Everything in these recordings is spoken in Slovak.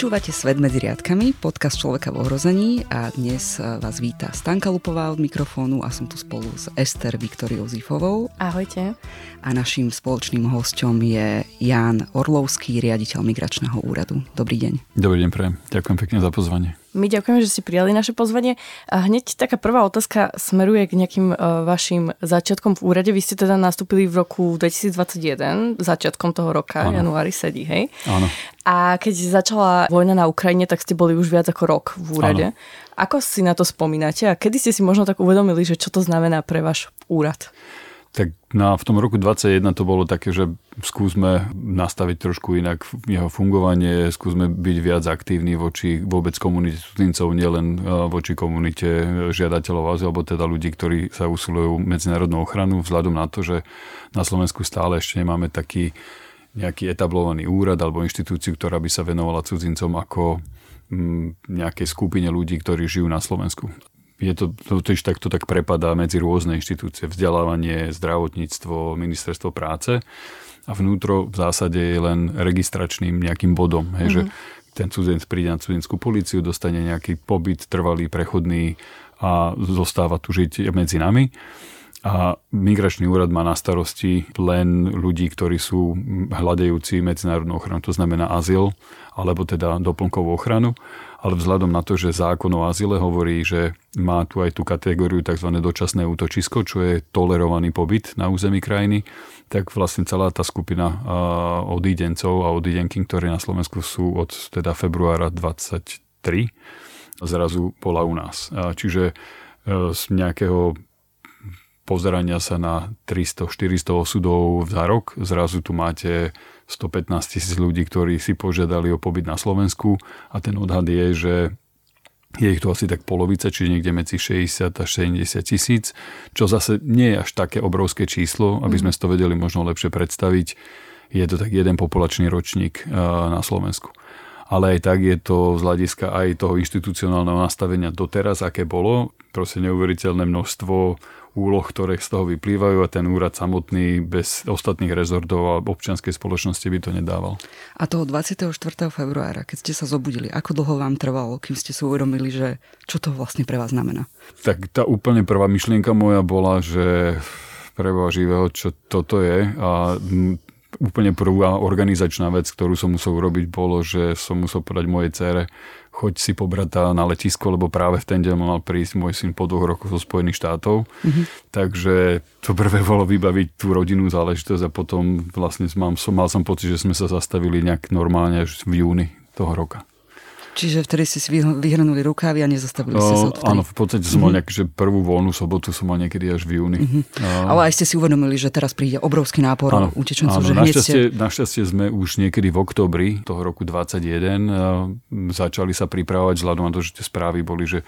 Počúvate Svet medzi riadkami, podcast Človeka v ohrození a dnes e, vás víta Stanka Lupová od mikrofónu a som tu spolu s Ester Viktoriou Zifovou. Ahojte. A našim spoločným hosťom je Jan Orlovský, riaditeľ Migračného úradu. Dobrý deň. Dobrý deň, prejem. Ďakujem pekne za pozvanie. My ďakujeme, že ste prijali naše pozvanie. A hneď taká prvá otázka smeruje k nejakým uh, vašim začiatkom v úrade. Vy ste teda nastúpili v roku 2021, začiatkom toho roka, Áno. januári sedí, hej? Áno. A keď začala vojna na Ukrajine, tak ste boli už viac ako rok v úrade. Áno. Ako si na to spomínate a kedy ste si možno tak uvedomili, že čo to znamená pre váš úrad? Tak na, v tom roku 2021 to bolo také, že skúsme nastaviť trošku inak jeho fungovanie, skúsme byť viac aktívni voči vôbec komunite cudzincov, nielen e, voči komunite žiadateľov azyl, alebo teda ľudí, ktorí sa usilujú medzinárodnú ochranu, vzhľadom na to, že na Slovensku stále ešte nemáme taký nejaký etablovaný úrad alebo inštitúciu, ktorá by sa venovala cudzincom ako mm, nejakej skupine ľudí, ktorí žijú na Slovensku je to, to tiež takto tak prepadá medzi rôzne inštitúcie, vzdelávanie, zdravotníctvo, ministerstvo práce a vnútro v zásade je len registračným nejakým bodom, hej, mm-hmm. že mhm. ten cudzinec príde na cudzinskú policiu, dostane nejaký pobyt trvalý, prechodný a zostáva tu žiť medzi nami. A migračný úrad má na starosti len ľudí, ktorí sú hľadajúci medzinárodnú ochranu, to znamená azyl, alebo teda doplnkovú ochranu ale vzhľadom na to, že zákon o azile hovorí, že má tu aj tú kategóriu tzv. dočasné útočisko, čo je tolerovaný pobyt na území krajiny, tak vlastne celá tá skupina odídencov a odídenky, ktoré na Slovensku sú od teda februára 23, zrazu bola u nás. Čiže e, z nejakého pozerania sa na 300-400 osudov za rok, zrazu tu máte 115 tisíc ľudí, ktorí si požiadali o pobyt na Slovensku a ten odhad je, že je ich tu asi tak polovica, čiže niekde medzi 60 až 70 tisíc, čo zase nie je až také obrovské číslo, aby sme si to vedeli možno lepšie predstaviť. Je to tak jeden populačný ročník eh, na Slovensku. Ale aj tak je to z hľadiska aj toho inštitucionálneho nastavenia doteraz, aké bolo, proste neuveriteľné množstvo úloh, ktoré z toho vyplývajú a ten úrad samotný bez ostatných rezortov a občianskej spoločnosti by to nedával. A toho 24. februára, keď ste sa zobudili, ako dlho vám trvalo, kým ste si uvedomili, že čo to vlastne pre vás znamená? Tak tá úplne prvá myšlienka moja bola, že preboha živého, čo toto je a úplne prvá organizačná vec, ktorú som musel urobiť, bolo, že som musel povedať mojej cére, choď si pobrať na letisko, lebo práve v ten deň mal prísť môj syn po dvoch rokoch zo Spojených štátov. Mm-hmm. Takže to prvé bolo vybaviť tú rodinnú záležitosť a potom vlastne mám, som, mal som pocit, že sme sa zastavili nejak normálne až v júni toho roka. Čiže vtedy ste si vyhrnuli rukávy a nezastavili ste sa odtedy. Áno, v podstate som mal mhm. nejak, že prvú voľnú sobotu som mal niekedy až v júni. Uh, Ale aj ste si uvedomili, že teraz príde obrovský nápor áno, utečencov. Áno, že našťastie, ste... našťastie sme už niekedy v oktobri toho roku 2021 uh, začali sa pripravovať vzhľadom na to, že tie správy boli, že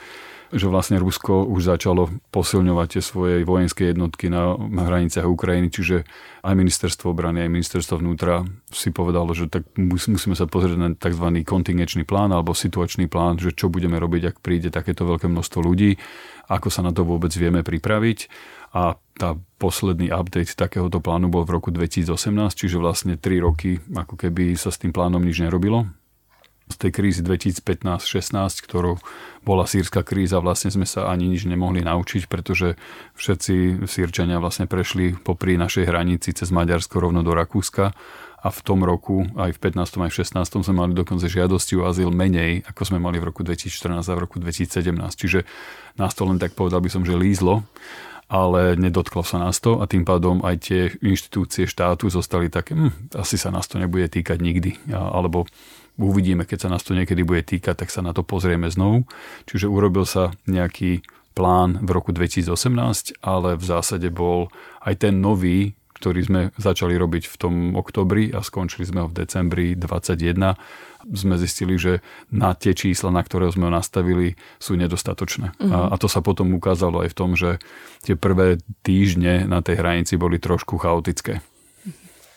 že vlastne Rusko už začalo posilňovať tie svoje vojenské jednotky na, hraniciach Ukrajiny, čiže aj ministerstvo obrany, aj ministerstvo vnútra si povedalo, že tak musíme sa pozrieť na tzv. kontingenčný plán alebo situačný plán, že čo budeme robiť, ak príde takéto veľké množstvo ľudí, ako sa na to vôbec vieme pripraviť. A tá posledný update takéhoto plánu bol v roku 2018, čiže vlastne 3 roky ako keby sa s tým plánom nič nerobilo z tej krízy 2015-16, ktorou bola sírska kríza, vlastne sme sa ani nič nemohli naučiť, pretože všetci sírčania vlastne prešli popri našej hranici cez Maďarsko rovno do Rakúska a v tom roku, aj v 15. aj v 16. sme mali dokonca žiadosti o azyl menej, ako sme mali v roku 2014 a v roku 2017. Čiže nás to len tak povedal by som, že lízlo ale nedotklo sa nás to a tým pádom aj tie inštitúcie štátu zostali také, hm, asi sa nás to nebude týkať nikdy, alebo uvidíme, keď sa nás to niekedy bude týkať, tak sa na to pozrieme znovu. Čiže urobil sa nejaký plán v roku 2018, ale v zásade bol aj ten nový, ktorý sme začali robiť v tom oktobri a skončili sme ho v decembri 2021, sme zistili, že na tie čísla, na ktoré sme ho nastavili, sú nedostatočné. Uh-huh. A, mhm. a to sa potom ukázalo aj v tom, že tie prvé týždne na tej hranici boli trošku chaotické.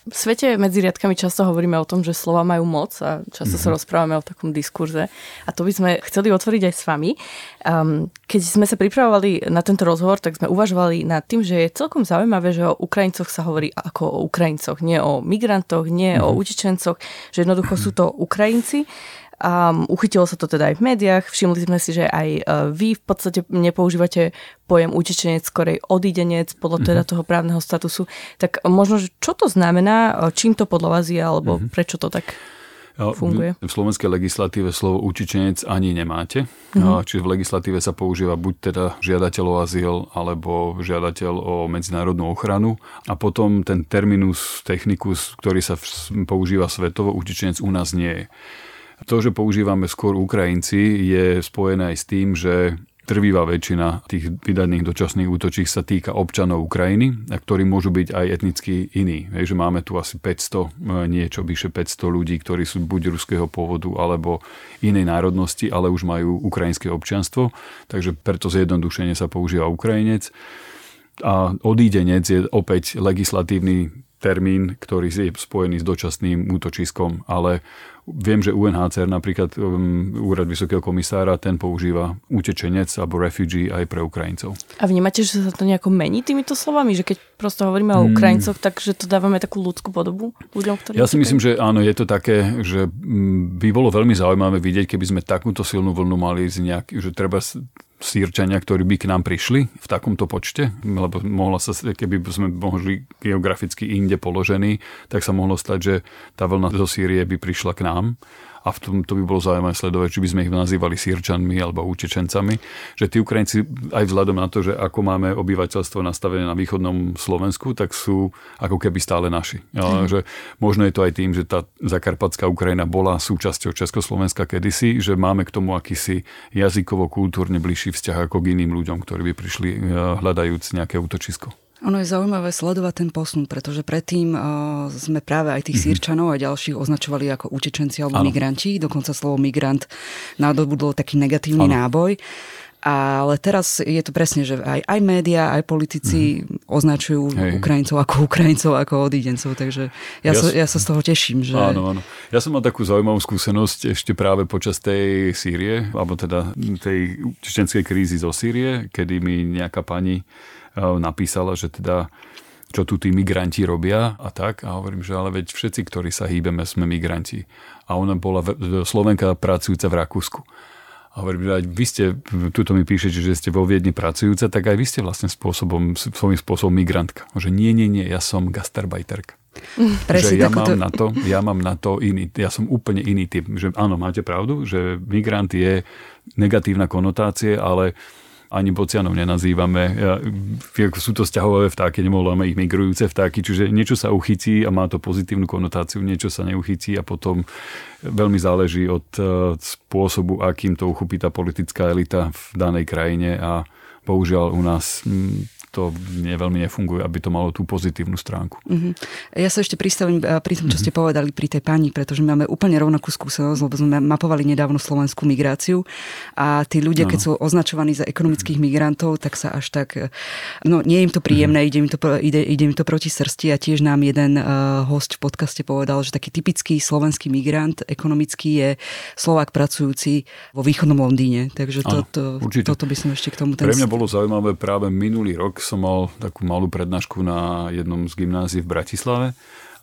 V svete medzi riadkami často hovoríme o tom, že slova majú moc a často mm-hmm. sa mhm. rozprávame o takom diskurze. A to by sme chceli otvoriť aj s vami. Um, keď sme sa pripravovali na tento rozhovor, tak sme uvažovali nad tým, že je celkom zaujímavé, že o Ukrajincoch sa hovorí ako o Ukrajincoch, nie o migrantoch, nie mm-hmm. o mhm. utečencoch, že jednoducho sú to Ukrajinci. Um, uchytilo sa to teda aj v médiách, všimli sme si, že aj uh, vy v podstate nepoužívate pojem utečenec, skorej odídenec podľa teda uh-huh. toho právneho statusu. Tak možno, že čo to znamená, čím to podľa vás je, alebo uh-huh. prečo to tak funguje? V, slovenskej legislatíve slovo utečenec ani nemáte. Uh-huh. Čiže v legislatíve sa používa buď teda žiadateľ o azyl alebo žiadateľ o medzinárodnú ochranu. A potom ten terminus technicus, ktorý sa používa svetovo, utečenec u nás nie je. To, že používame skôr Ukrajinci, je spojené aj s tým, že Trvivá väčšina tých vydaných dočasných útočík sa týka občanov Ukrajiny, a ktorí môžu byť aj etnicky iní. Hej, že máme tu asi 500, e, niečo vyše 500 ľudí, ktorí sú buď ruského pôvodu alebo inej národnosti, ale už majú ukrajinské občianstvo, takže preto zjednodušene sa používa Ukrajinec. A odídenec je opäť legislatívny termín, ktorý je spojený s dočasným útočiskom, ale Viem, že UNHCR napríklad um, úrad Vysokého komisára, ten používa utečenec alebo refugee aj pre Ukrajincov. A vnímate, že sa to nejako mení týmito slovami? Že keď prosto hovoríme o. Ukrajincoch, tak že to dávame takú ľudskú podobu ľuďom, ktorí... Ja si myslím, že áno, je to také, že mm, by bolo veľmi zaujímavé vidieť, keby sme takúto silnú vlnu mali z nejak, že treba sírčania, ktorí by k nám prišli v takomto počte, lebo mohla sa, keby sme mohli geograficky inde položení, tak sa mohlo stať, že tá vlna zo Sýrie by prišla k nám a v tom to by bolo zaujímavé sledovať, či by sme ich nazývali sírčanmi alebo utečencami, že tí Ukrajinci aj vzhľadom na to, že ako máme obyvateľstvo nastavené na východnom Slovensku, tak sú ako keby stále naši. Mm. Že možno je to aj tým, že tá zakarpatská Ukrajina bola súčasťou Československa kedysi, že máme k tomu akýsi jazykovo-kultúrne bližší vzťah ako k iným ľuďom, ktorí by prišli eh, hľadajúc nejaké útočisko. Ono je zaujímavé sledovať ten posun, pretože predtým uh, sme práve aj tých mm-hmm. sírčanov a ďalších označovali ako utečenci alebo ano. migranti. Dokonca slovo migrant nadobudlo taký negatívny ano. náboj. Ale teraz je to presne, že aj, aj médiá, aj politici mm-hmm. označujú Hej. Ukrajincov ako Ukrajincov, ako odídencov, takže ja, ja, sa, ja sa z toho teším. Že... Áno, áno. Ja som mal takú zaujímavú skúsenosť ešte práve počas tej Sýrie, alebo teda tej čečenskej krízy zo Sýrie, kedy mi nejaká pani napísala, že teda čo tu tí migranti robia a tak. A hovorím, že ale veď všetci, ktorí sa hýbeme, sme migranti. A ona bola Slovenka pracujúca v Rakúsku. A hovorím, že aj vy ste, tuto mi píšete, že ste vo Viedni pracujúca, tak aj vy ste vlastne spôsobom, svojím spôsobom migrantka. Že nie, nie, nie, ja som gastarbajterka. Presne, že ja mám, to... na to, ja mám na to iný, ja som úplne iný typ. Že áno, máte pravdu, že migrant je negatívna konotácie, ale ani bocianov nenazývame. Sú to sťahové vtáky, nemohláme ich migrujúce vtáky, čiže niečo sa uchytí a má to pozitívnu konotáciu, niečo sa neuchytí a potom veľmi záleží od e, spôsobu, akým to uchopí tá politická elita v danej krajine a bohužiaľ u nás to nie, veľmi nefunguje, aby to malo tú pozitívnu stránku. Uh-huh. Ja sa ešte pristavím eh, pri tom, čo ste uh-huh. povedali pri tej pani, pretože my máme úplne rovnakú skúsenosť, lebo sme mapovali nedávno slovenskú migráciu a tí ľudia, no. keď sú označovaní za ekonomických migrantov, tak sa až tak, eh, no nie je im to príjemné, uh-huh. ide, im to, ide, ide im to proti srsti a tiež nám jeden uh, host v podcaste povedal, že taký typický slovenský migrant ekonomický je Slovák pracujúci vo východnom Londýne. Takže to, to, toto by som ešte k tomu... Ten... Pre mňa bolo zaujímavé práve minulý rok som mal takú malú prednášku na jednom z gymnázií v Bratislave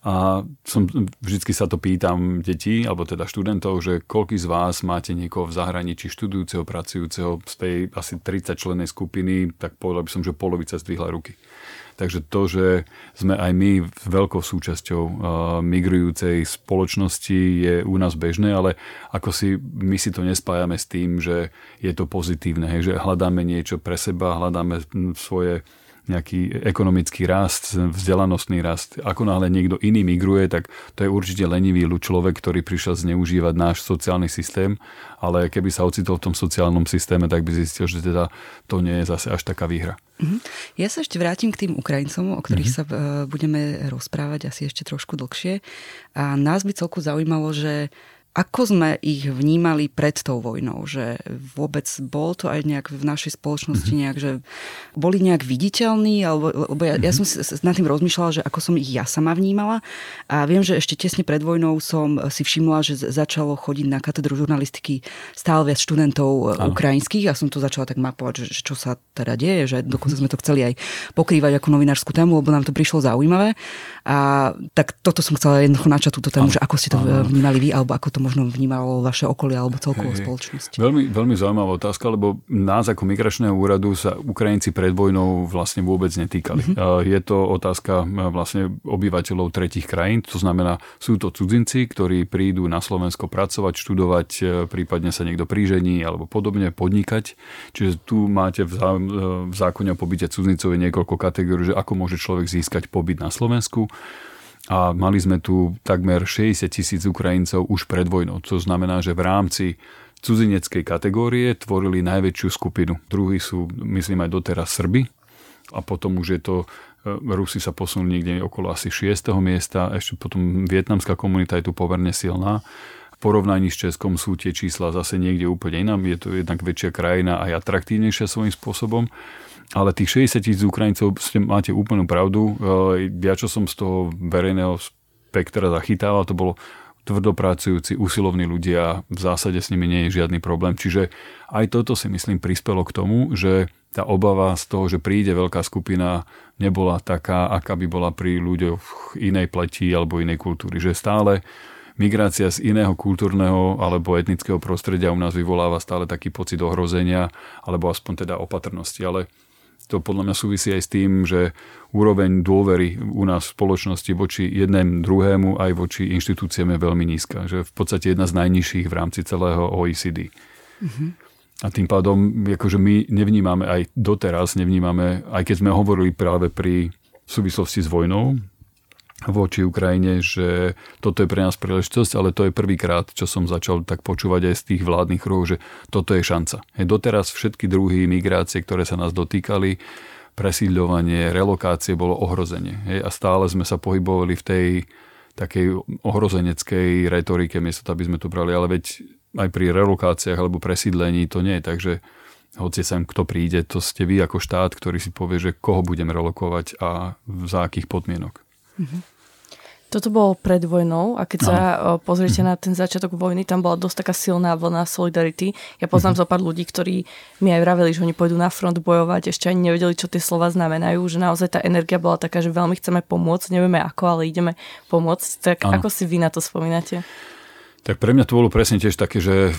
a som, vždycky sa to pýtam detí, alebo teda študentov, že koľký z vás máte niekoho v zahraničí študujúceho, pracujúceho z tej asi 30 člennej skupiny, tak povedal by som, že polovica zdvihla ruky. Takže to, že sme aj my veľkou súčasťou uh, migrujúcej spoločnosti je u nás bežné, ale ako si my si to nespájame s tým, že je to pozitívne, hej, že hľadáme niečo pre seba, hľadáme svoje nejaký ekonomický rast, vzdelanostný rast. Ako náhle niekto iný migruje, tak to je určite lenivý človek, ktorý prišiel zneužívať náš sociálny systém, ale keby sa ocitol v tom sociálnom systéme, tak by zistil, že teda to nie je zase až taká výhra. Mhm. Ja sa ešte vrátim k tým Ukrajincom, o ktorých mm-hmm. sa e, budeme rozprávať asi ešte trošku dlhšie. A nás by celku zaujímalo, že ako sme ich vnímali pred tou vojnou? Že vôbec bol to aj nejak v našej spoločnosti mhm. nejak, že boli nejak viditeľní? Alebo, lebo ja, ja mhm. som si nad tým rozmýšľala, že ako som ich ja sama vnímala. A viem, že ešte tesne pred vojnou som si všimla, že začalo chodiť na katedru žurnalistiky stále viac študentov ano. ukrajinských a som to začala tak mapovať, že, čo sa teda deje, že dokonca sme to chceli aj pokrývať ako novinárskú tému, lebo nám to prišlo zaujímavé. A tak toto som chcela jednoducho načať túto tému, ano. že ako ste to ano. vnímali vy, alebo ako to možno vnímalo vaše okolie alebo celkovú spoločnosť? Veľmi, veľmi zaujímavá otázka, lebo nás ako migračného úradu sa Ukrajinci pred vojnou vlastne vôbec netýkali. Mm-hmm. Je to otázka vlastne obyvateľov tretich krajín, to znamená, sú to cudzinci, ktorí prídu na Slovensko pracovať, študovať, prípadne sa niekto prížení alebo podobne, podnikať. Čiže tu máte v, zá, v zákone o pobyte cudzincov niekoľko kategórií, že ako môže človek získať pobyt na Slovensku a mali sme tu takmer 60 tisíc Ukrajincov už pred vojnou. To znamená, že v rámci cudzineckej kategórie tvorili najväčšiu skupinu. Druhí sú, myslím, aj doteraz Srby a potom už je to e, Rusi sa posunuli niekde okolo asi 6. miesta, ešte potom vietnamská komunita je tu pomerne silná. V porovnaní s Českom sú tie čísla zase niekde úplne inám. Je to jednak väčšia krajina aj atraktívnejšia svojím spôsobom. Ale tých 60 tisíc Ukrajincov, ste, máte úplnú pravdu. E, ja, čo som z toho verejného spektra zachytával, to bolo tvrdopracujúci, usilovní ľudia, v zásade s nimi nie je žiadny problém. Čiže aj toto si myslím prispelo k tomu, že tá obava z toho, že príde veľká skupina, nebola taká, aká by bola pri ľuďoch inej pleti alebo inej kultúry. Že stále migrácia z iného kultúrneho alebo etnického prostredia u nás vyvoláva stále taký pocit ohrozenia alebo aspoň teda opatrnosti. Ale to podľa mňa súvisí aj s tým, že úroveň dôvery u nás v spoločnosti voči jednému druhému aj voči inštitúciám je veľmi nízka. Že v podstate jedna z najnižších v rámci celého OECD. Mm-hmm. A tým pádom, akože my nevnímame aj doteraz, nevnímame, aj keď sme hovorili práve pri v súvislosti s vojnou, voči Ukrajine, že toto je pre nás príležitosť, ale to je prvýkrát, čo som začal tak počúvať aj z tých vládnych kruhov, že toto je šanca. Hej, doteraz všetky druhy migrácie, ktoré sa nás dotýkali, presídľovanie, relokácie bolo ohrozenie. Hej, a stále sme sa pohybovali v tej takej ohrozeneckej retorike, miesto aby sme to brali, ale veď aj pri relokáciách alebo presídlení to nie je tak, že hoci sem kto príde, to ste vy ako štát, ktorý si povie, že koho budem relokovať a za akých podmienok. Mm-hmm. Toto bolo pred vojnou a keď sa uh, pozriete mm-hmm. na ten začiatok vojny, tam bola dosť taká silná vlna solidarity. Ja poznám mm-hmm. zo pár ľudí, ktorí mi aj vraveli, že oni pôjdu na front bojovať, ešte ani nevedeli, čo tie slova znamenajú, že naozaj tá energia bola taká, že veľmi chceme pomôcť, nevieme ako, ale ideme pomôcť. Tak ano. ako si vy na to spomínate? Tak pre mňa to bolo presne tiež také, že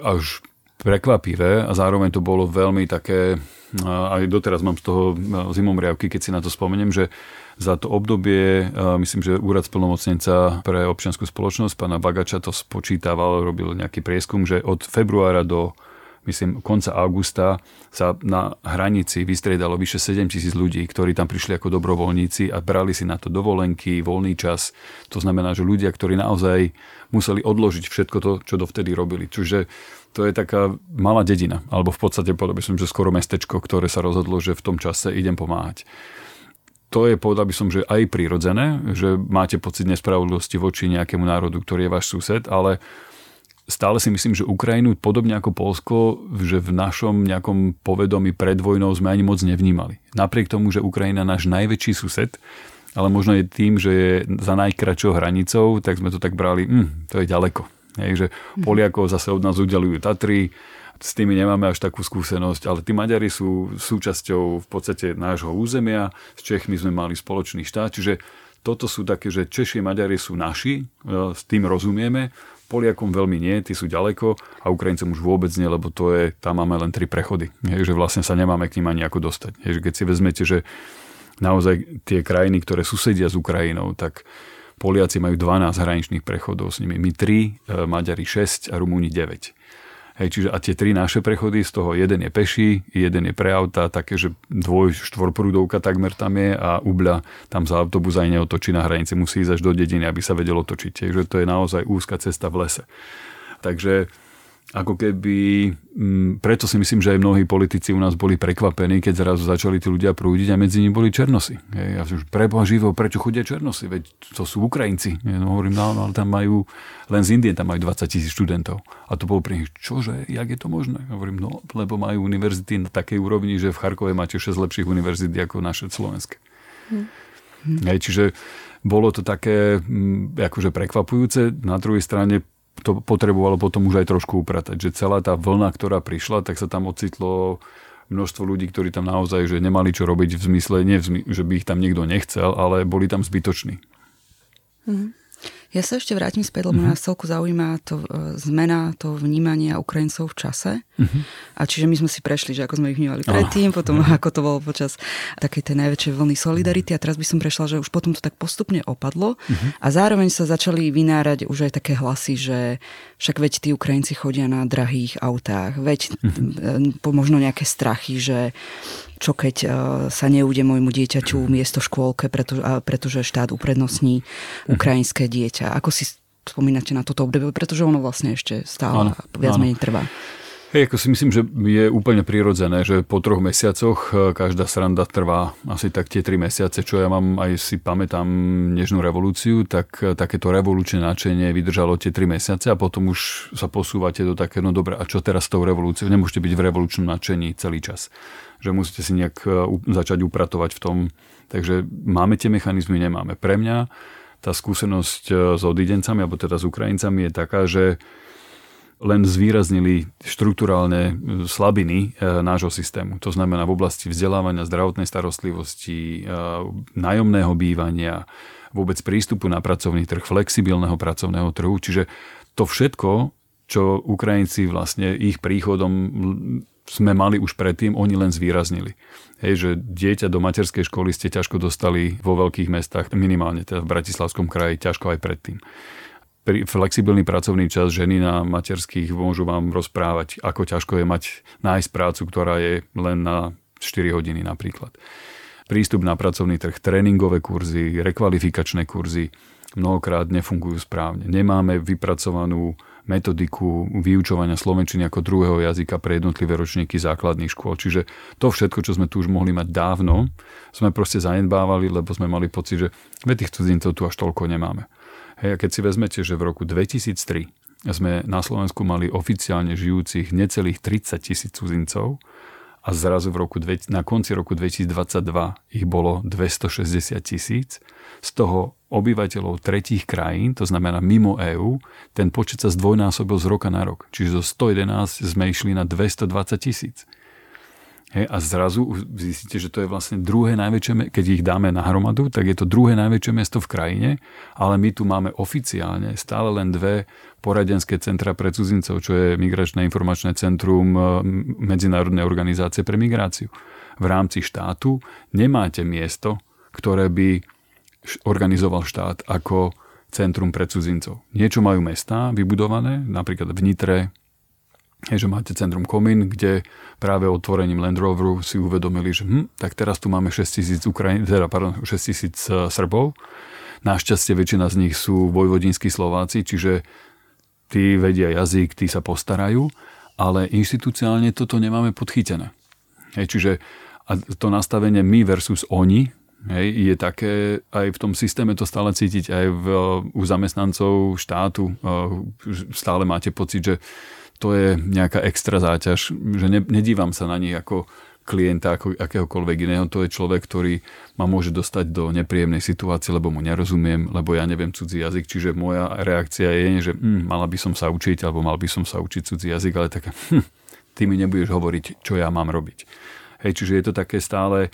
až prekvapivé a zároveň to bolo veľmi také, aj doteraz mám z toho zimomriavky, keď si na to spomeniem, že za to obdobie, myslím, že úrad splnomocnenca pre občianskú spoločnosť, pána Bagača to spočítával, robil nejaký prieskum, že od februára do myslím, konca augusta sa na hranici vystriedalo vyše 7 tisíc ľudí, ktorí tam prišli ako dobrovoľníci a brali si na to dovolenky, voľný čas. To znamená, že ľudia, ktorí naozaj museli odložiť všetko to, čo dovtedy robili. Čiže to je taká malá dedina, alebo v podstate povedal by som, že skoro mestečko, ktoré sa rozhodlo, že v tom čase idem pomáhať to je, povedal by som, že aj prirodzené, že máte pocit nespravodlivosti voči nejakému národu, ktorý je váš sused, ale stále si myslím, že Ukrajinu, podobne ako Polsko, že v našom nejakom povedomí pred vojnou sme ani moc nevnímali. Napriek tomu, že Ukrajina náš najväčší sused, ale možno je tým, že je za najkračšou hranicou, tak sme to tak brali, hm, to je ďaleko. Hej, že mhm. Poliakov zase od nás udelujú Tatry, s tými nemáme až takú skúsenosť, ale tí Maďari sú súčasťou v podstate nášho územia, s Čechmi sme mali spoločný štát, čiže toto sú také, že Češi a Maďari sú naši, e, s tým rozumieme, Poliakom veľmi nie, tí sú ďaleko a Ukrajincom už vôbec nie, lebo to je, tam máme len tri prechody. Že vlastne sa nemáme k ním ani ako dostať. Že keď si vezmete, že naozaj tie krajiny, ktoré susedia s Ukrajinou, tak Poliaci majú 12 hraničných prechodov s nimi. My 3, e, Maďari 6 a Rumúni 9. Hej, čiže a tie tri naše prechody, z toho jeden je peší, jeden je pre auta, také, že dvoj, štvorprúdovka takmer tam je a ubľa tam za autobus aj neotočí na hranici, musí ísť až do dediny, aby sa vedelo točiť. Takže to je naozaj úzka cesta v lese. Takže ako keby, mm, preto si myslím, že aj mnohí politici u nás boli prekvapení, keď zrazu začali tí ľudia prúdiť a medzi nimi boli Černosy. Hej, ja som preboha živo, prečo chodia Černosy? Veď to sú Ukrajinci. Ja, no, hovorím, no, ale tam majú, len z Indie tam majú 20 tisíc študentov. A to bolo pre nich, čože, jak je to možné? Hovorím, no, lebo majú univerzity na takej úrovni, že v Charkove máte 6 lepších univerzít ako naše slovenské. Hm. Hej, čiže bolo to také mm, akože prekvapujúce. Na druhej strane to potrebovalo potom už aj trošku upratať, že celá tá vlna, ktorá prišla, tak sa tam ocitlo množstvo ľudí, ktorí tam naozaj že nemali čo robiť v zmysle, nie v zmysle, že by ich tam niekto nechcel, ale boli tam zbytoční. Mm. Ja sa ešte vrátim späť, lebo uh-huh. nás celku zaujíma to e, zmena toho vnímania Ukrajincov v čase. Uh-huh. A čiže my sme si prešli, že ako sme ich vnímali predtým, potom uh-huh. ako to bolo počas takej tej najväčšej vlny solidarity a teraz by som prešla, že už potom to tak postupne opadlo uh-huh. a zároveň sa začali vynárať už aj také hlasy, že však veď tí Ukrajinci chodia na drahých autách, veď uh-huh. možno nejaké strachy, že čo keď uh, sa neúde môjmu dieťaťu miesto škôlke, pretože, pretože štát uprednostní ukrajinské dieťa. Ako si spomínate na toto obdobie, pretože ono vlastne ešte stále ano, viac menej trvá. Hej, ako si myslím, že je úplne prirodzené, že po troch mesiacoch e, každá sranda trvá asi tak tie tri mesiace, čo ja mám, aj si pamätám Nežnú revolúciu, tak e, takéto revolučné načenie vydržalo tie tri mesiace a potom už sa posúvate do také, no dobre, a čo teraz s tou revolúciou? Nemôžete byť v revolučnom načení celý čas. Že musíte si nejak e, začať upratovať v tom. Takže máme tie mechanizmy, nemáme. Pre mňa tá skúsenosť s odidencami, alebo teda s Ukrajincami je taká, že len zvýraznili štruktúrálne e, slabiny e, nášho systému. To znamená v oblasti vzdelávania, zdravotnej starostlivosti, e, nájomného bývania, vôbec prístupu na pracovný trh, flexibilného pracovného trhu. Čiže to všetko, čo Ukrajinci vlastne ich príchodom sme mali už predtým, oni len zvýraznili. Hej, že dieťa do materskej školy ste ťažko dostali vo veľkých mestách, minimálne teda v Bratislavskom kraji, ťažko aj predtým flexibilný pracovný čas ženy na materských môžu vám rozprávať, ako ťažko je mať nájsť prácu, ktorá je len na 4 hodiny napríklad. Prístup na pracovný trh, tréningové kurzy, rekvalifikačné kurzy mnohokrát nefungujú správne. Nemáme vypracovanú metodiku vyučovania slovenčiny ako druhého jazyka pre jednotlivé ročníky základných škôl. Čiže to všetko, čo sme tu už mohli mať dávno, sme proste zanedbávali, lebo sme mali pocit, že tých cudzincov tu až toľko nemáme. Hej, a keď si vezmete, že v roku 2003 sme na Slovensku mali oficiálne žijúcich necelých 30 tisíc cudzincov a zrazu v roku, na konci roku 2022 ich bolo 260 tisíc, z toho obyvateľov tretích krajín, to znamená mimo EÚ, ten počet sa zdvojnásobil z roka na rok. Čiže zo 111 sme išli na 220 tisíc. Hej, a zrazu zistíte, že to je vlastne druhé najväčšie, keď ich dáme na hromadu, tak je to druhé najväčšie mesto v krajine, ale my tu máme oficiálne stále len dve poradenské centra pre cudzincov, čo je Migračné informačné centrum Medzinárodnej organizácie pre migráciu. V rámci štátu nemáte miesto, ktoré by organizoval štát ako centrum pre cudzincov. Niečo majú mesta vybudované, napríklad v Nitre, že máte centrum Komín, kde práve otvorením Land Roveru si uvedomili, že hm, tak teraz tu máme 6 tisíc Ukrajin, teda, pardon, 6 tisíc e, Srbov. Našťastie väčšina z nich sú vojvodinskí Slováci, čiže tí vedia jazyk, tí sa postarajú, ale inštitúciálne toto nemáme podchytené. Hej, čiže a to nastavenie my versus oni hej, je také, aj v tom systéme to stále cítiť, aj v, u zamestnancov štátu e, stále máte pocit, že to je nejaká extra záťaž, že ne, nedívam sa na nich ako klienta, ako akéhokoľvek iného. To je človek, ktorý ma môže dostať do nepríjemnej situácie, lebo mu nerozumiem, lebo ja neviem cudzí jazyk. Čiže moja reakcia je, že hm, mala by som sa učiť, alebo mal by som sa učiť cudzí jazyk, ale taká, hm, ty mi nebudeš hovoriť, čo ja mám robiť. Hej, čiže je to také stále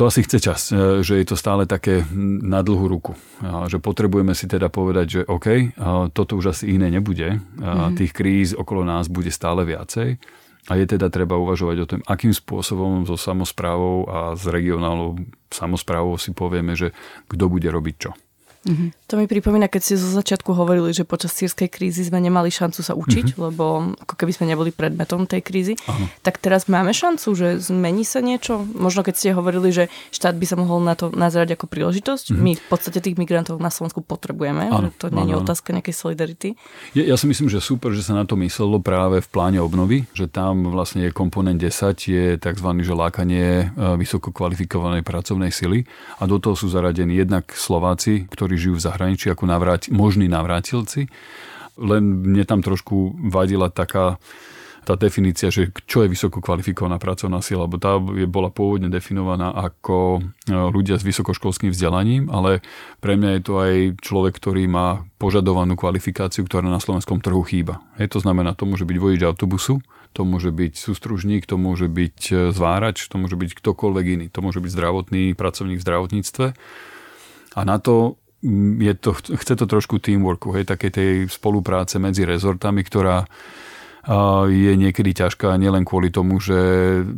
to asi chce čas, e, že je to stále také na dlhú ruku. Že potrebujeme si teda povedať, že OK, toto už asi iné nebude. Mm-hmm. Tých kríz okolo nás bude stále viacej. A je teda treba uvažovať o tom, akým spôsobom so samozprávou a s regionálnou samozprávou si povieme, že kto bude robiť čo. Mm-hmm. To mi pripomína, keď ste zo začiatku hovorili, že počas sírskej krízy sme nemali šancu sa učiť, mm-hmm. lebo ako keby sme neboli predmetom tej krízy. Aha. Tak teraz máme šancu, že zmení sa niečo? Možno keď ste hovorili, že štát by sa mohol na to nazerať ako príležitosť. Mm-hmm. My v podstate tých migrantov na Slovensku potrebujeme, ano, že to nie je otázka nejakej solidarity. Ja, ja si myslím, že super, že sa na to myslelo práve v pláne obnovy, že tam vlastne je komponent 10, je tzv. že lákanie e, vysoko kvalifikovanej pracovnej sily a do toho sú zaradení jednak Slováci, ktorí ktorí žijú v zahraničí ako navráti, možní navrátilci. Len mne tam trošku vadila taká tá definícia, že čo je vysoko kvalifikovaná pracovná sila, lebo tá je, bola pôvodne definovaná ako e, ľudia s vysokoškolským vzdelaním, ale pre mňa je to aj človek, ktorý má požadovanú kvalifikáciu, ktorá na slovenskom trhu chýba. Hej, to znamená, to môže byť vodič autobusu, to môže byť sústružník, to môže byť e, zvárač, to môže byť ktokoľvek iný, to môže byť zdravotný pracovník v zdravotníctve. A na to je to, chce to trošku teamworku, hej, také tej spolupráce medzi rezortami, ktorá je niekedy ťažká nielen kvôli tomu, že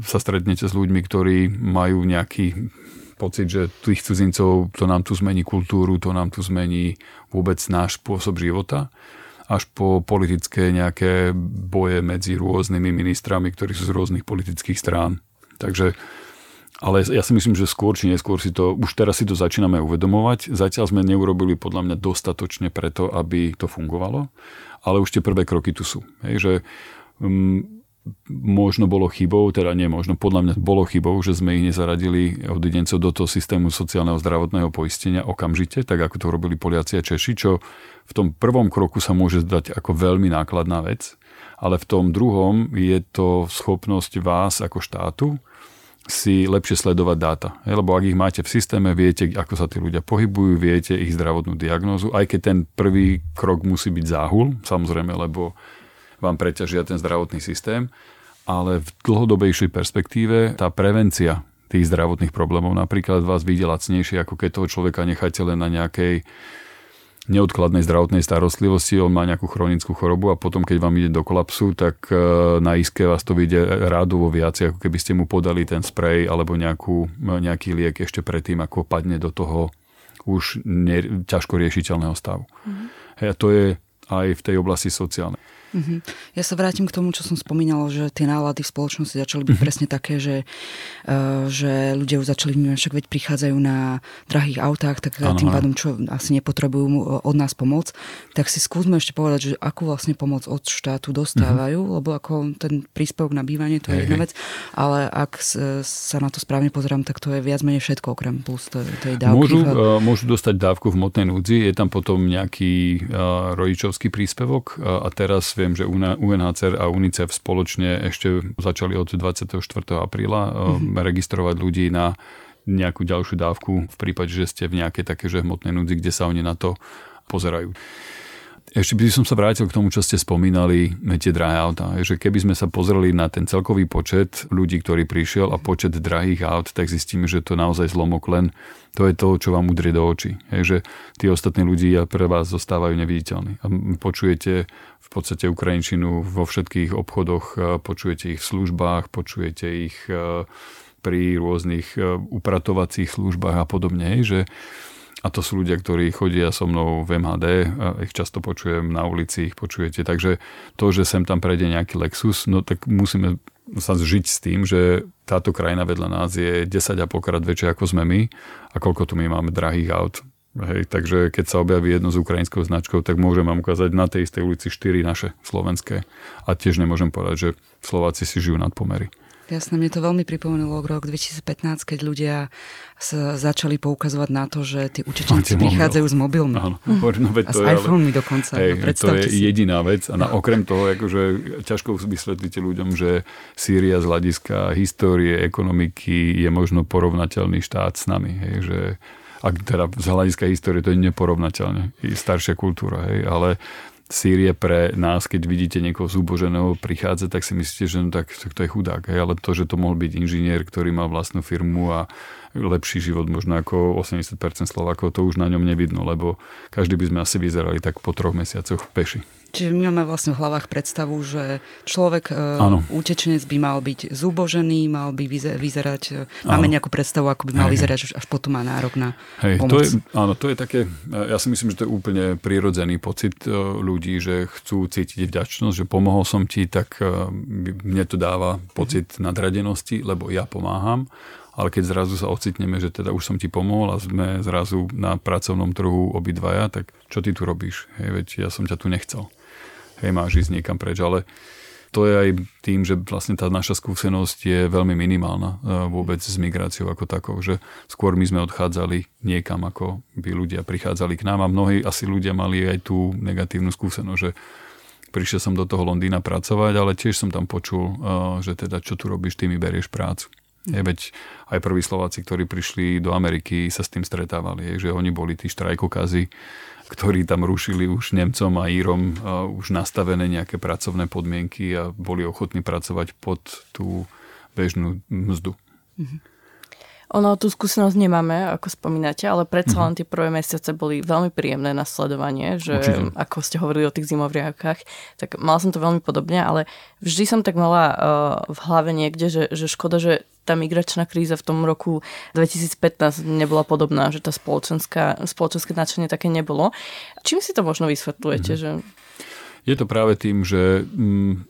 sa stretnete s ľuďmi, ktorí majú nejaký pocit, že tých cudzincov, to nám tu zmení kultúru, to nám tu zmení vôbec náš spôsob života, až po politické nejaké boje medzi rôznymi ministrami, ktorí sú z rôznych politických strán. Takže ale ja si myslím, že skôr či neskôr si to, už teraz si to začíname uvedomovať. Zatiaľ sme neurobili podľa mňa dostatočne preto, aby to fungovalo, ale už tie prvé kroky tu sú. Hej, že um, možno bolo chybou, teda nie možno, podľa mňa bolo chybou, že sme ich nezaradili odidencov do toho systému sociálneho zdravotného poistenia okamžite, tak ako to robili Poliaci a Češi, čo v tom prvom kroku sa môže zdať ako veľmi nákladná vec, ale v tom druhom je to schopnosť vás ako štátu si lepšie sledovať dáta. Lebo ak ich máte v systéme, viete, ako sa tí ľudia pohybujú, viete ich zdravotnú diagnózu, aj keď ten prvý krok musí byť záhul, samozrejme, lebo vám preťažia ten zdravotný systém, ale v dlhodobejšej perspektíve tá prevencia tých zdravotných problémov napríklad vás vyjde lacnejšie, ako keď toho človeka necháte len na nejakej neodkladnej zdravotnej starostlivosti, on má nejakú chronickú chorobu a potom, keď vám ide do kolapsu, tak e, na iske vás to vyjde rádovo viac, ako keby ste mu podali ten sprej alebo nejakú, nejaký liek ešte predtým, ako padne do toho už ne, ťažko riešiteľného stavu. Mm-hmm. Hej, a to je aj v tej oblasti sociálnej. Mm-hmm. Ja sa vrátim k tomu, čo som spomínala, že tie nálady v spoločnosti začali byť mm-hmm. presne také, že, uh, že ľudia už začali vnímať, však veď prichádzajú na drahých autách, tak ano. tým pádom, čo asi nepotrebujú od nás pomoc, tak si skúsme ešte povedať, že akú vlastne pomoc od štátu dostávajú, mm-hmm. lebo ako ten príspevok na bývanie, to je jedna vec, ale ak sa na to správne pozerám, tak to je viac menej všetko, okrem plus tej dávky. Môžu, môžu dostať dávku v motnej núdzi, je tam potom nejaký uh, rodičovský príspevok uh, a teraz viem, že UNHCR a UNICEF spoločne ešte začali od 24. apríla mm-hmm. registrovať ľudí na nejakú ďalšiu dávku v prípade, že ste v nejakej také hmotnej núdzi, kde sa oni na to pozerajú. Ešte by som sa vrátil k tomu, čo ste spomínali, tie drahé auta. Že keby sme sa pozreli na ten celkový počet ľudí, ktorý prišiel a počet drahých aut, tak zistíme, že to naozaj zlomok len to je to, čo vám udrie do očí. Že tí ostatní ľudia pre vás zostávajú neviditeľní. A počujete v podstate Ukrajinčinu vo všetkých obchodoch, počujete ich v službách, počujete ich e, pri rôznych e, upratovacích službách a podobne. Že a to sú ľudia, ktorí chodia so mnou v MHD, ich často počujem na ulici, ich počujete. Takže to, že sem tam prejde nejaký Lexus, no tak musíme sa zžiť s tým, že táto krajina vedľa nás je 10 a pokrát väčšia ako sme my a koľko tu my máme drahých aut. Hej, takže keď sa objaví jedno s ukrajinskou značkou, tak môžem vám ukázať na tej istej ulici 4 naše slovenské. A tiež nemôžem povedať, že Slováci si žijú nad pomery. Jasné, mne to veľmi pripomenulo rok 2015, keď ľudia sa začali poukazovať na to, že tí prichádzajú s mobilmi. Áno, no, veď a to s iPhone dokonca. Hej, no, to je si. jediná vec. A na, okrem toho, akože ťažko vysvetlíte ľuďom, že Sýria z hľadiska histórie, ekonomiky je možno porovnateľný štát s nami. Hej, že ak teda z hľadiska histórie to je neporovnateľne. Staršia kultúra, hej, ale Sýrie pre nás, keď vidíte niekoho zúboženého prichádzať, tak si myslíte, že no tak, tak to je chudák. Hej? Ale to, že to mohol byť inžinier, ktorý mal vlastnú firmu a lepší život možno ako 80% Slovákov, to už na ňom nevidno, lebo každý by sme asi vyzerali tak po troch mesiacoch peši. Čiže my máme vlastne v hlavách predstavu, že človek, ano. E, utečenec by mal byť zúbožený, mal by vyzerať, e, máme ano. nejakú predstavu, ako by mal Hej. vyzerať, až potom má nárok na Hej, pomoc. To je, áno, to je také, ja si myslím, že to je úplne prirodzený pocit e, ľudí, že chcú cítiť vďačnosť, že pomohol som ti, tak mne to dáva pocit mhm. nadradenosti, lebo ja pomáham ale keď zrazu sa ocitneme, že teda už som ti pomohol a sme zrazu na pracovnom trhu obidvaja, tak čo ty tu robíš? Hej, veď ja som ťa tu nechcel. Hej, máš ísť niekam preč, ale to je aj tým, že vlastne tá naša skúsenosť je veľmi minimálna e, vôbec s migráciou ako takou, že skôr my sme odchádzali niekam, ako by ľudia prichádzali k nám a mnohí asi ľudia mali aj tú negatívnu skúsenosť, že prišiel som do toho Londýna pracovať, ale tiež som tam počul, e, že teda čo tu robíš, ty mi berieš prácu. Je, veď aj prví Slováci, ktorí prišli do Ameriky, sa s tým stretávali, je, že oni boli tí štrajkokazy, ktorí tam rušili už Nemcom a Írom a už nastavené nejaké pracovné podmienky a boli ochotní pracovať pod tú bežnú mzdu. Mm-hmm. Ono tú skúsenosť nemáme, ako spomínate, ale predsa len mhm. tie prvé mesiace boli veľmi príjemné na sledovanie, že Určite. ako ste hovorili o tých zimovriakách, tak mal som to veľmi podobne, ale vždy som tak mala uh, v hlave niekde, že, že škoda, že tá migračná kríza v tom roku 2015 nebola podobná, že tá spoločenská, spoločenské nadšenie také nebolo. Čím si to možno vysvetľujete? Mm-hmm. Že je to práve tým, že mm,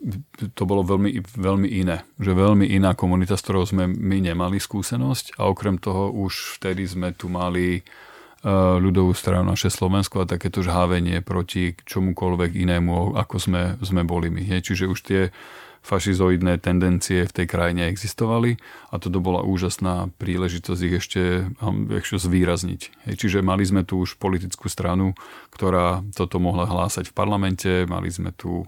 to bolo veľmi, veľmi iné. Že veľmi iná komunita, s ktorou sme my nemali skúsenosť a okrem toho už vtedy sme tu mali uh, ľudovú stranu naše Slovensko a takéto žhávenie proti čomukoľvek inému, ako sme, sme boli my. Je. Čiže už tie fašizoidné tendencie v tej krajine existovali a toto bola úžasná príležitosť ich ešte, ešte zvýrazniť. Hej, čiže mali sme tu už politickú stranu, ktorá toto mohla hlásať v parlamente, mali sme tu uh,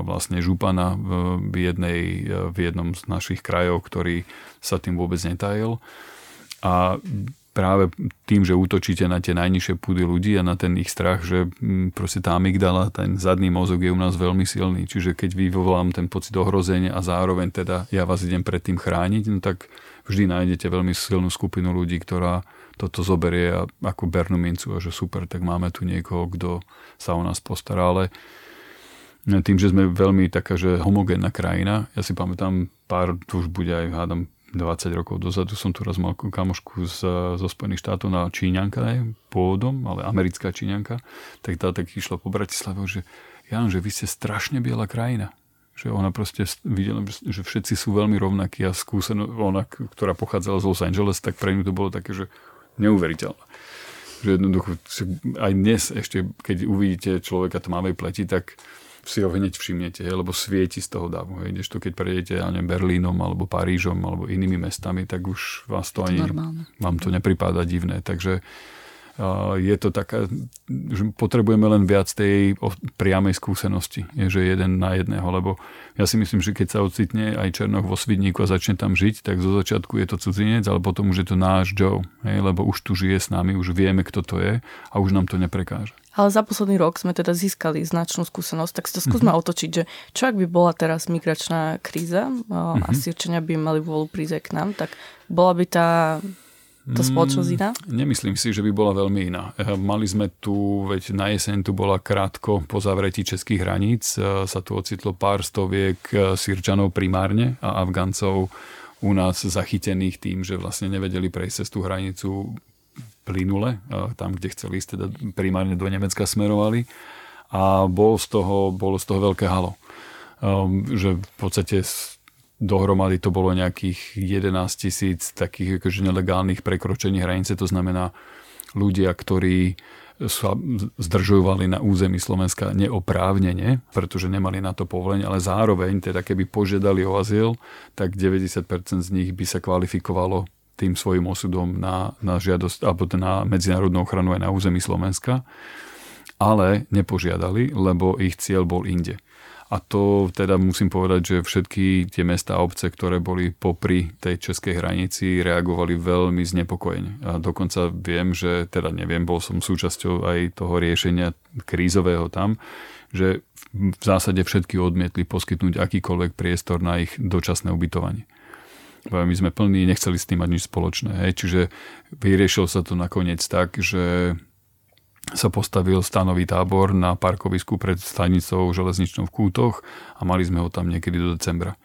vlastne župana v, jednej, v jednom z našich krajov, ktorý sa tým vôbec netajil. A práve tým, že útočíte na tie najnižšie púdy ľudí a na ten ich strach, že mm, proste tá amygdala, ten zadný mozog je u nás veľmi silný. Čiže keď vyvolám ten pocit ohrozenia a zároveň teda ja vás idem predtým chrániť, no tak vždy nájdete veľmi silnú skupinu ľudí, ktorá toto zoberie a ako bernú mincu a že super, tak máme tu niekoho, kto sa o nás postará, ale tým, že sme veľmi taká, že homogénna krajina, ja si pamätám pár, tu už bude aj, hádam, 20 rokov dozadu som tu raz mal kamošku z, zo Spojených štátov na Číňanka aj pôvodom, ale americká Číňanka, tak tá tak išla po Bratislave, že Jan, že vy ste strašne biela krajina. Že ona proste videla, že všetci sú veľmi rovnakí a skúseno, ona, ktorá pochádzala z Los Angeles, tak pre ňu to bolo také, že neuveriteľné. Že jednoducho, aj dnes ešte, keď uvidíte človeka tmavej pleti, tak si ho hneď všimnete, hej, lebo svieti z toho davu. Hej. to keď prejdete ja neviem, Berlínom alebo Parížom alebo inými mestami, tak už vás to, to ani, normálne. vám to nepripáda divné. Takže je to taká, že potrebujeme len viac tej priamej skúsenosti, je, že jeden na jedného, lebo ja si myslím, že keď sa ocitne aj Černoch vo Svidníku a začne tam žiť, tak zo začiatku je to cudzinec, ale potom už je to náš Joe, hej, lebo už tu žije s nami, už vieme, kto to je a už nám to neprekáže. Ale za posledný rok sme teda získali značnú skúsenosť, tak si to skúsme mm-hmm. otočiť, že čo ak by bola teraz migračná kríza mm-hmm. a. Sýrčania by mali vôľu prísť k nám, tak bola by tá mm, spoločnosť iná? Nemyslím si, že by bola veľmi iná. Eh, mali sme tu, veď na jeseň tu bola krátko po zavretí českých hraníc, eh, sa tu ocitlo pár stoviek eh, Sýrčanov primárne a Afgancov u nás zachytených tým, že vlastne nevedeli prejsť cez tú hranicu plynule, tam, kde chceli ísť, teda primárne do Nemecka smerovali. A bol z toho, bolo z toho veľké halo. Že v podstate dohromady to bolo nejakých 11 tisíc takých akože nelegálnych prekročení hranice, to znamená ľudia, ktorí sa zdržovali na území Slovenska neoprávnene, pretože nemali na to povolenie, ale zároveň, teda keby požiadali o azyl, tak 90% z nich by sa kvalifikovalo tým svojim osudom na, na žiadosť alebo na medzinárodnú ochranu aj na území Slovenska, ale nepožiadali, lebo ich cieľ bol inde. A to teda musím povedať, že všetky tie mesta a obce, ktoré boli popri tej českej hranici, reagovali veľmi znepokojene. A dokonca viem, že teda neviem, bol som súčasťou aj toho riešenia krízového tam, že v zásade všetky odmietli poskytnúť akýkoľvek priestor na ich dočasné ubytovanie my sme plní, nechceli s tým mať nič spoločné. Hej. Čiže vyriešil sa to nakoniec tak, že sa postavil stanový tábor na parkovisku pred stanicou železničnou v Kútoch a mali sme ho tam niekedy do decembra.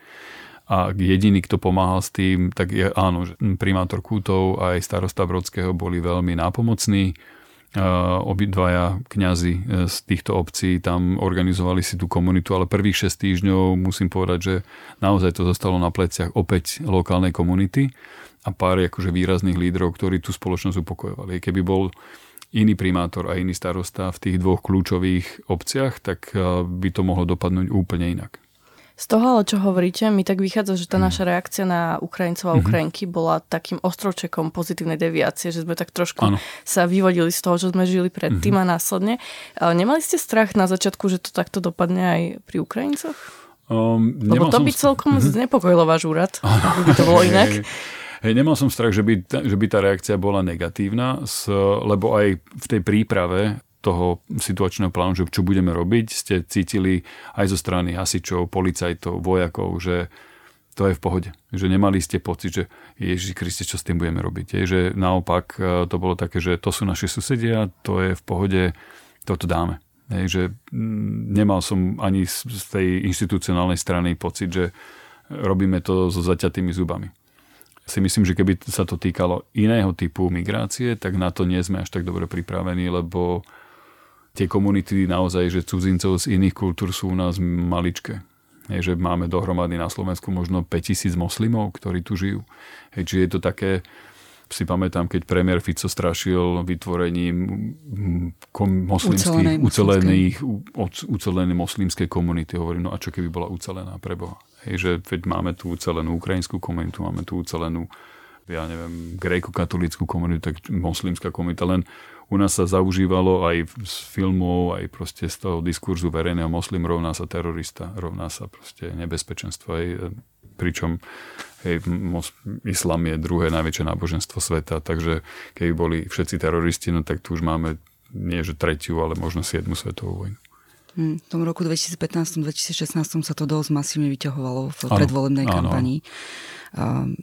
A jediný, kto pomáhal s tým, tak je áno, primátor Kútov a aj starosta Brodského boli veľmi nápomocní obidvaja kňazi e, z týchto obcí tam organizovali si tú komunitu, ale prvých 6 týždňov musím povedať, že naozaj to zostalo na pleciach opäť lokálnej komunity a pár akože výrazných lídrov, ktorí tú spoločnosť upokojovali. Keby bol iný primátor a iný starosta v tých dvoch kľúčových obciach, tak e, by to mohlo dopadnúť úplne inak. Z toho ale, čo hovoríte, mi tak vychádza, že tá mm. naša reakcia na Ukrajincov a mhm. Ukrajinky mm-hmm. bola takým ostrovčekom pozitívnej deviácie, že sme tak trošku ano. sa vyvodili z toho, čo sme žili predtým mm-hmm. a následne. Nemali ste strach na začiatku, že to takto dopadne aj pri Ukrajincoch? Um, Lebo to by celkom mm-hmm. znepokojilo váš úrad, ano. by to bolo inak. Hej, nemal som strach, že by, že by tá reakcia bola negatívna, s, lebo aj v tej príprave toho situačného plánu, že čo budeme robiť, ste cítili aj zo strany hasičov, policajtov, vojakov, že to je v pohode. Že nemali ste pocit, že Ježiš Kriste, čo s tým budeme robiť. Je, že naopak e, to bolo také, že to sú naše susedia, to je v pohode, toto dáme. Je, že mm, nemal som ani z tej inštitucionálnej strany pocit, že robíme to so zaťatými zubami. Si myslím, že keby sa to týkalo iného typu migrácie, tak na to nie sme až tak dobre pripravení, lebo tie komunity naozaj, že cudzincov z iných kultúr sú u nás maličké. Hej, že máme dohromady na Slovensku možno 5000 moslimov, ktorí tu žijú. Hej, čiže je to také, si pamätám, keď premiér Fico strašil vytvorením moslimských, ucelených, ucelenej moslimskej komunity. Hovorím, no a čo keby bola ucelená pre Boha? Hej, že veď máme tu ucelenú ukrajinskú komunitu, máme tu ucelenú ja neviem, gréko-katolickú komunitu, tak moslimská komunita, len u nás sa zaužívalo aj z filmov, aj proste z toho diskurzu verejného moslim rovná sa terorista, rovná sa proste nebezpečenstvo. Aj, pričom hej, mos, islam je druhé najväčšie náboženstvo sveta, takže keby boli všetci teroristi, no tak tu už máme nie že tretiu, ale možno siedmu svetovú vojnu. Hm, v tom roku 2015-2016 sa to dosť masívne vyťahovalo v predvolebnej kampanii. Áno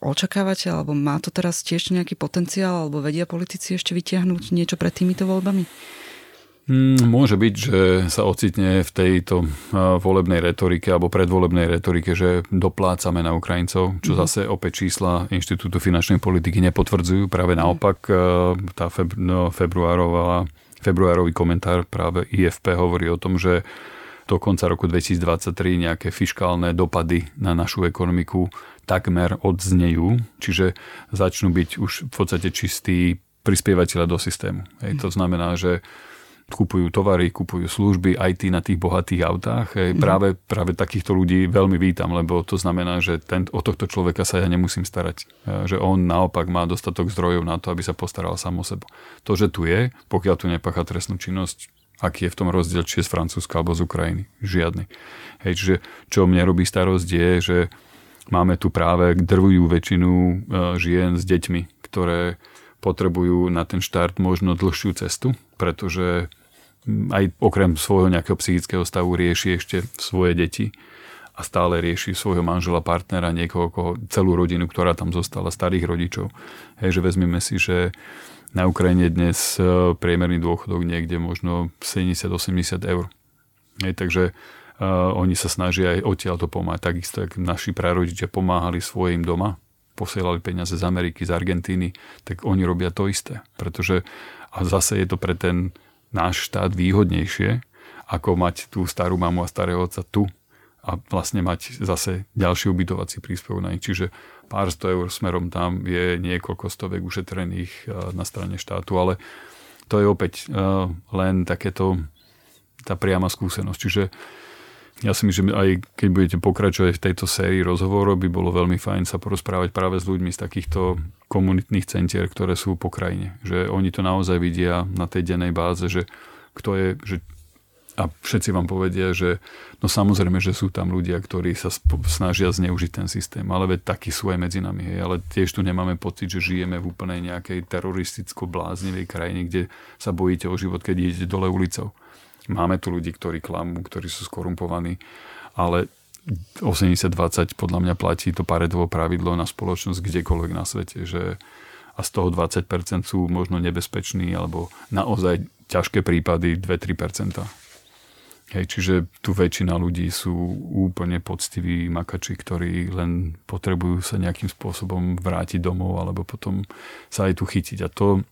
očakávate, alebo má to teraz tiež nejaký potenciál, alebo vedia politici ešte vytiahnuť niečo pred týmito voľbami? Mm, môže byť, že sa ocitne v tejto volebnej retorike alebo predvolebnej retorike, že doplácame na Ukrajincov, čo mm. zase opäť čísla Inštitútu finančnej politiky nepotvrdzujú. Práve mhm. naopak tá feb, no, februárová, februárový komentár práve IFP hovorí o tom, že do konca roku 2023 nejaké fiskálne dopady na našu ekonomiku takmer odznejú, čiže začnú byť už v podstate čistí prispievateľa do systému. Hej, to znamená, že kupujú tovary, kupujú služby, aj tí na tých bohatých autách. Hej, mhm. práve, práve takýchto ľudí veľmi vítam, lebo to znamená, že ten, o tohto človeka sa ja nemusím starať. Že on naopak má dostatok zdrojov na to, aby sa postaral sám o seba. To, že tu je, pokiaľ tu nepacha trestnú činnosť, aký je v tom rozdiel, či je z Francúzska alebo z Ukrajiny. Žiadny. Hej, čiže čo mne robí starosť je, že Máme tu práve drvujú väčšinu e, žien s deťmi, ktoré potrebujú na ten štart možno dlhšiu cestu, pretože aj okrem svojho nejakého psychického stavu rieši ešte svoje deti a stále rieši svojho manžela, partnera, niekoho, koho, celú rodinu, ktorá tam zostala, starých rodičov. Hej, že vezmeme si, že na Ukrajine dnes e, priemerný dôchodok niekde možno 70-80 eur. Hej, takže Uh, oni sa snažia aj odtiaľ to pomáhať. Takisto, ako naši prarodičia pomáhali svojim doma, posielali peniaze z Ameriky, z Argentíny, tak oni robia to isté. Pretože a zase je to pre ten náš štát výhodnejšie, ako mať tú starú mamu a starého otca tu a vlastne mať zase ďalší ubytovací príspevok na nich. Čiže pár sto eur smerom tam je niekoľko stovek ušetrených na strane štátu, ale to je opäť len takéto tá priama skúsenosť. Čiže ja si myslím, že aj keď budete pokračovať v tejto sérii rozhovorov, by bolo veľmi fajn sa porozprávať práve s ľuďmi z takýchto komunitných centier, ktoré sú po krajine. Že oni to naozaj vidia na tej dennej báze, že kto je, že a všetci vám povedia, že no samozrejme, že sú tam ľudia, ktorí sa snažia zneužiť ten systém, ale veď takí sú aj medzi nami. Hej. Ale tiež tu nemáme pocit, že žijeme v úplnej nejakej teroristicko-bláznivej krajine, kde sa bojíte o život, keď idete dole ulicou. Máme tu ľudí, ktorí klamú, ktorí sú skorumpovaní, ale 80-20 podľa mňa platí to paredovo pravidlo na spoločnosť kdekoľvek na svete, že a z toho 20% sú možno nebezpeční alebo naozaj ťažké prípady 2-3%. Hej, čiže tu väčšina ľudí sú úplne poctiví makači, ktorí len potrebujú sa nejakým spôsobom vrátiť domov alebo potom sa aj tu chytiť. A to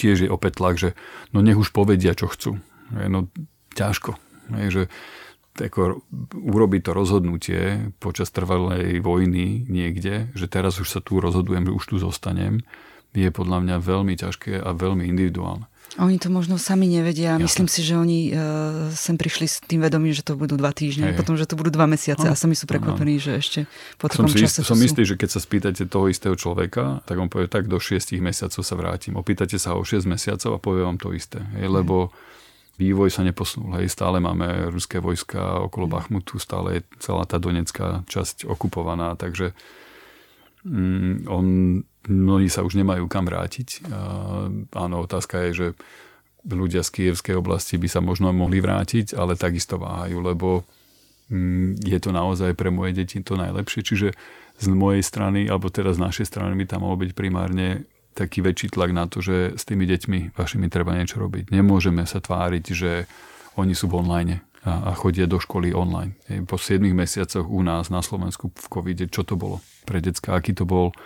tiež je opäť tlak, že no nech už povedia, čo chcú. No ťažko. Je, že ako urobiť to rozhodnutie počas trvalej vojny niekde, že teraz už sa tu rozhodujem, že už tu zostanem, je podľa mňa veľmi ťažké a veľmi individuálne. Oni to možno sami nevedia. Jasne. Myslím si, že oni uh, sem prišli s tým vedomím, že to budú dva týždne, potom, že to budú dva mesiace no, a sami sú prekvapení, no. že ešte po takom som čase... som sú... istý, že keď sa spýtate toho istého človeka, tak on povie, tak do 6 mesiacov sa vrátim. Opýtate sa o 6 mesiacov a povie vám to isté. Hej, lebo vývoj sa neposunul. Hej. Stále máme ruské vojska okolo Bachmutu, stále je celá tá donecká časť okupovaná, takže mm, on, mnohí sa už nemajú kam vrátiť. A, áno, otázka je, že ľudia z kievskej oblasti by sa možno mohli vrátiť, ale takisto váhajú, lebo mm, je to naozaj pre moje deti to najlepšie. Čiže z mojej strany, alebo teraz z našej strany by tam mohol byť primárne taký väčší tlak na to, že s tými deťmi vašimi treba niečo robiť. Nemôžeme sa tváriť, že oni sú v online a, a chodia do školy online. Po 7 mesiacoch u nás na Slovensku v covide, čo to bolo pre decka, aký to bol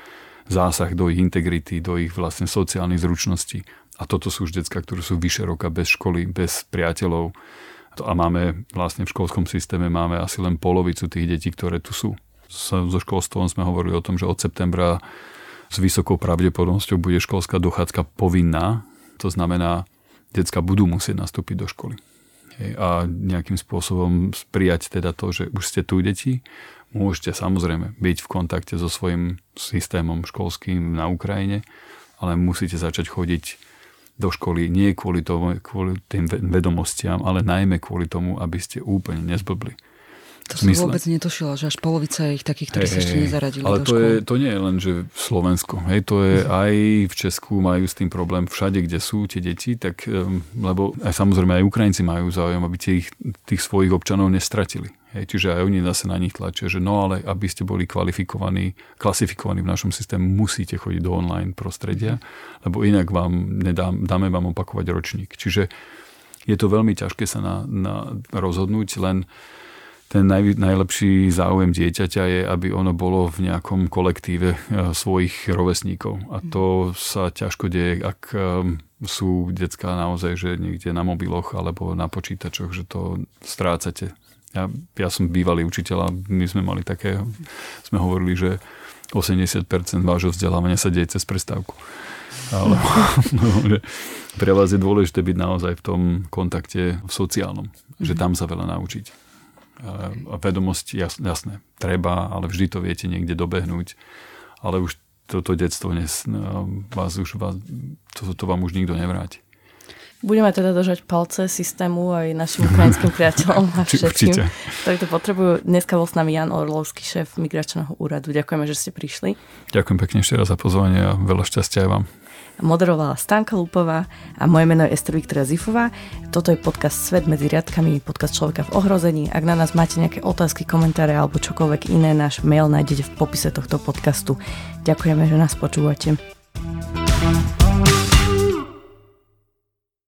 zásah do ich integrity, do ich vlastne sociálnych zručností. A toto sú už decka, ktoré sú vyše roka bez školy, bez priateľov. A máme vlastne v školskom systéme máme asi len polovicu tých detí, ktoré tu sú. So školstvom sme hovorili o tom, že od septembra s vysokou pravdepodobnosťou bude školská dochádzka povinná. To znamená, decka budú musieť nastúpiť do školy. A nejakým spôsobom prijať teda to, že už ste tu deti, môžete samozrejme byť v kontakte so svojím systémom školským na Ukrajine, ale musíte začať chodiť do školy nie kvôli, tomu, kvôli tým vedomostiam, ale najmä kvôli tomu, aby ste úplne nezblbli. To som vôbec netušila, že až polovica ich takých, ktorí hey, sa ešte nezaradili Ale do to, škôl. je, to nie je len, že v Slovensku. Hej, to je aj v Česku majú s tým problém všade, kde sú tie deti, tak, lebo aj samozrejme aj Ukrajinci majú záujem, aby tých, tých svojich občanov nestratili. Hej, čiže aj oni zase na nich tlačia, že no ale aby ste boli kvalifikovaní, klasifikovaní v našom systéme, musíte chodiť do online prostredia, lebo inak vám nedám, dáme vám opakovať ročník. Čiže je to veľmi ťažké sa na, na rozhodnúť, len ten naj, najlepší záujem dieťaťa je, aby ono bolo v nejakom kolektíve eh, svojich rovesníkov. A to sa ťažko deje, ak eh, sú detská naozaj, že niekde na mobiloch alebo na počítačoch, že to strácate. Ja, ja som bývalý učiteľ a my sme mali také, sme hovorili, že 80% vášho vzdelávania sa deje cez prestávku. Ale no, pre vás je dôležité byť naozaj v tom kontakte v sociálnom, že tam sa veľa naučiť vedomosť, jasné, treba, ale vždy to viete niekde dobehnúť, ale už toto detstvo nes, vás už vás, to, to vám už nikto nevráti. Budeme teda držať palce systému aj našim ukrajinským priateľom a všetkým, ktorí to potrebujú. Dneska bol s nami Jan Orlovský, šéf migračného úradu. Ďakujeme, že ste prišli. Ďakujem pekne ešte raz za pozvanie a veľa šťastia aj vám moderovala Stanka Lupová a moje meno je Ester Viktoria Zifová. Toto je podcast Svet medzi riadkami, podcast Človeka v ohrození. Ak na nás máte nejaké otázky, komentáre alebo čokoľvek iné, náš mail nájdete v popise tohto podcastu. Ďakujeme, že nás počúvate. thank you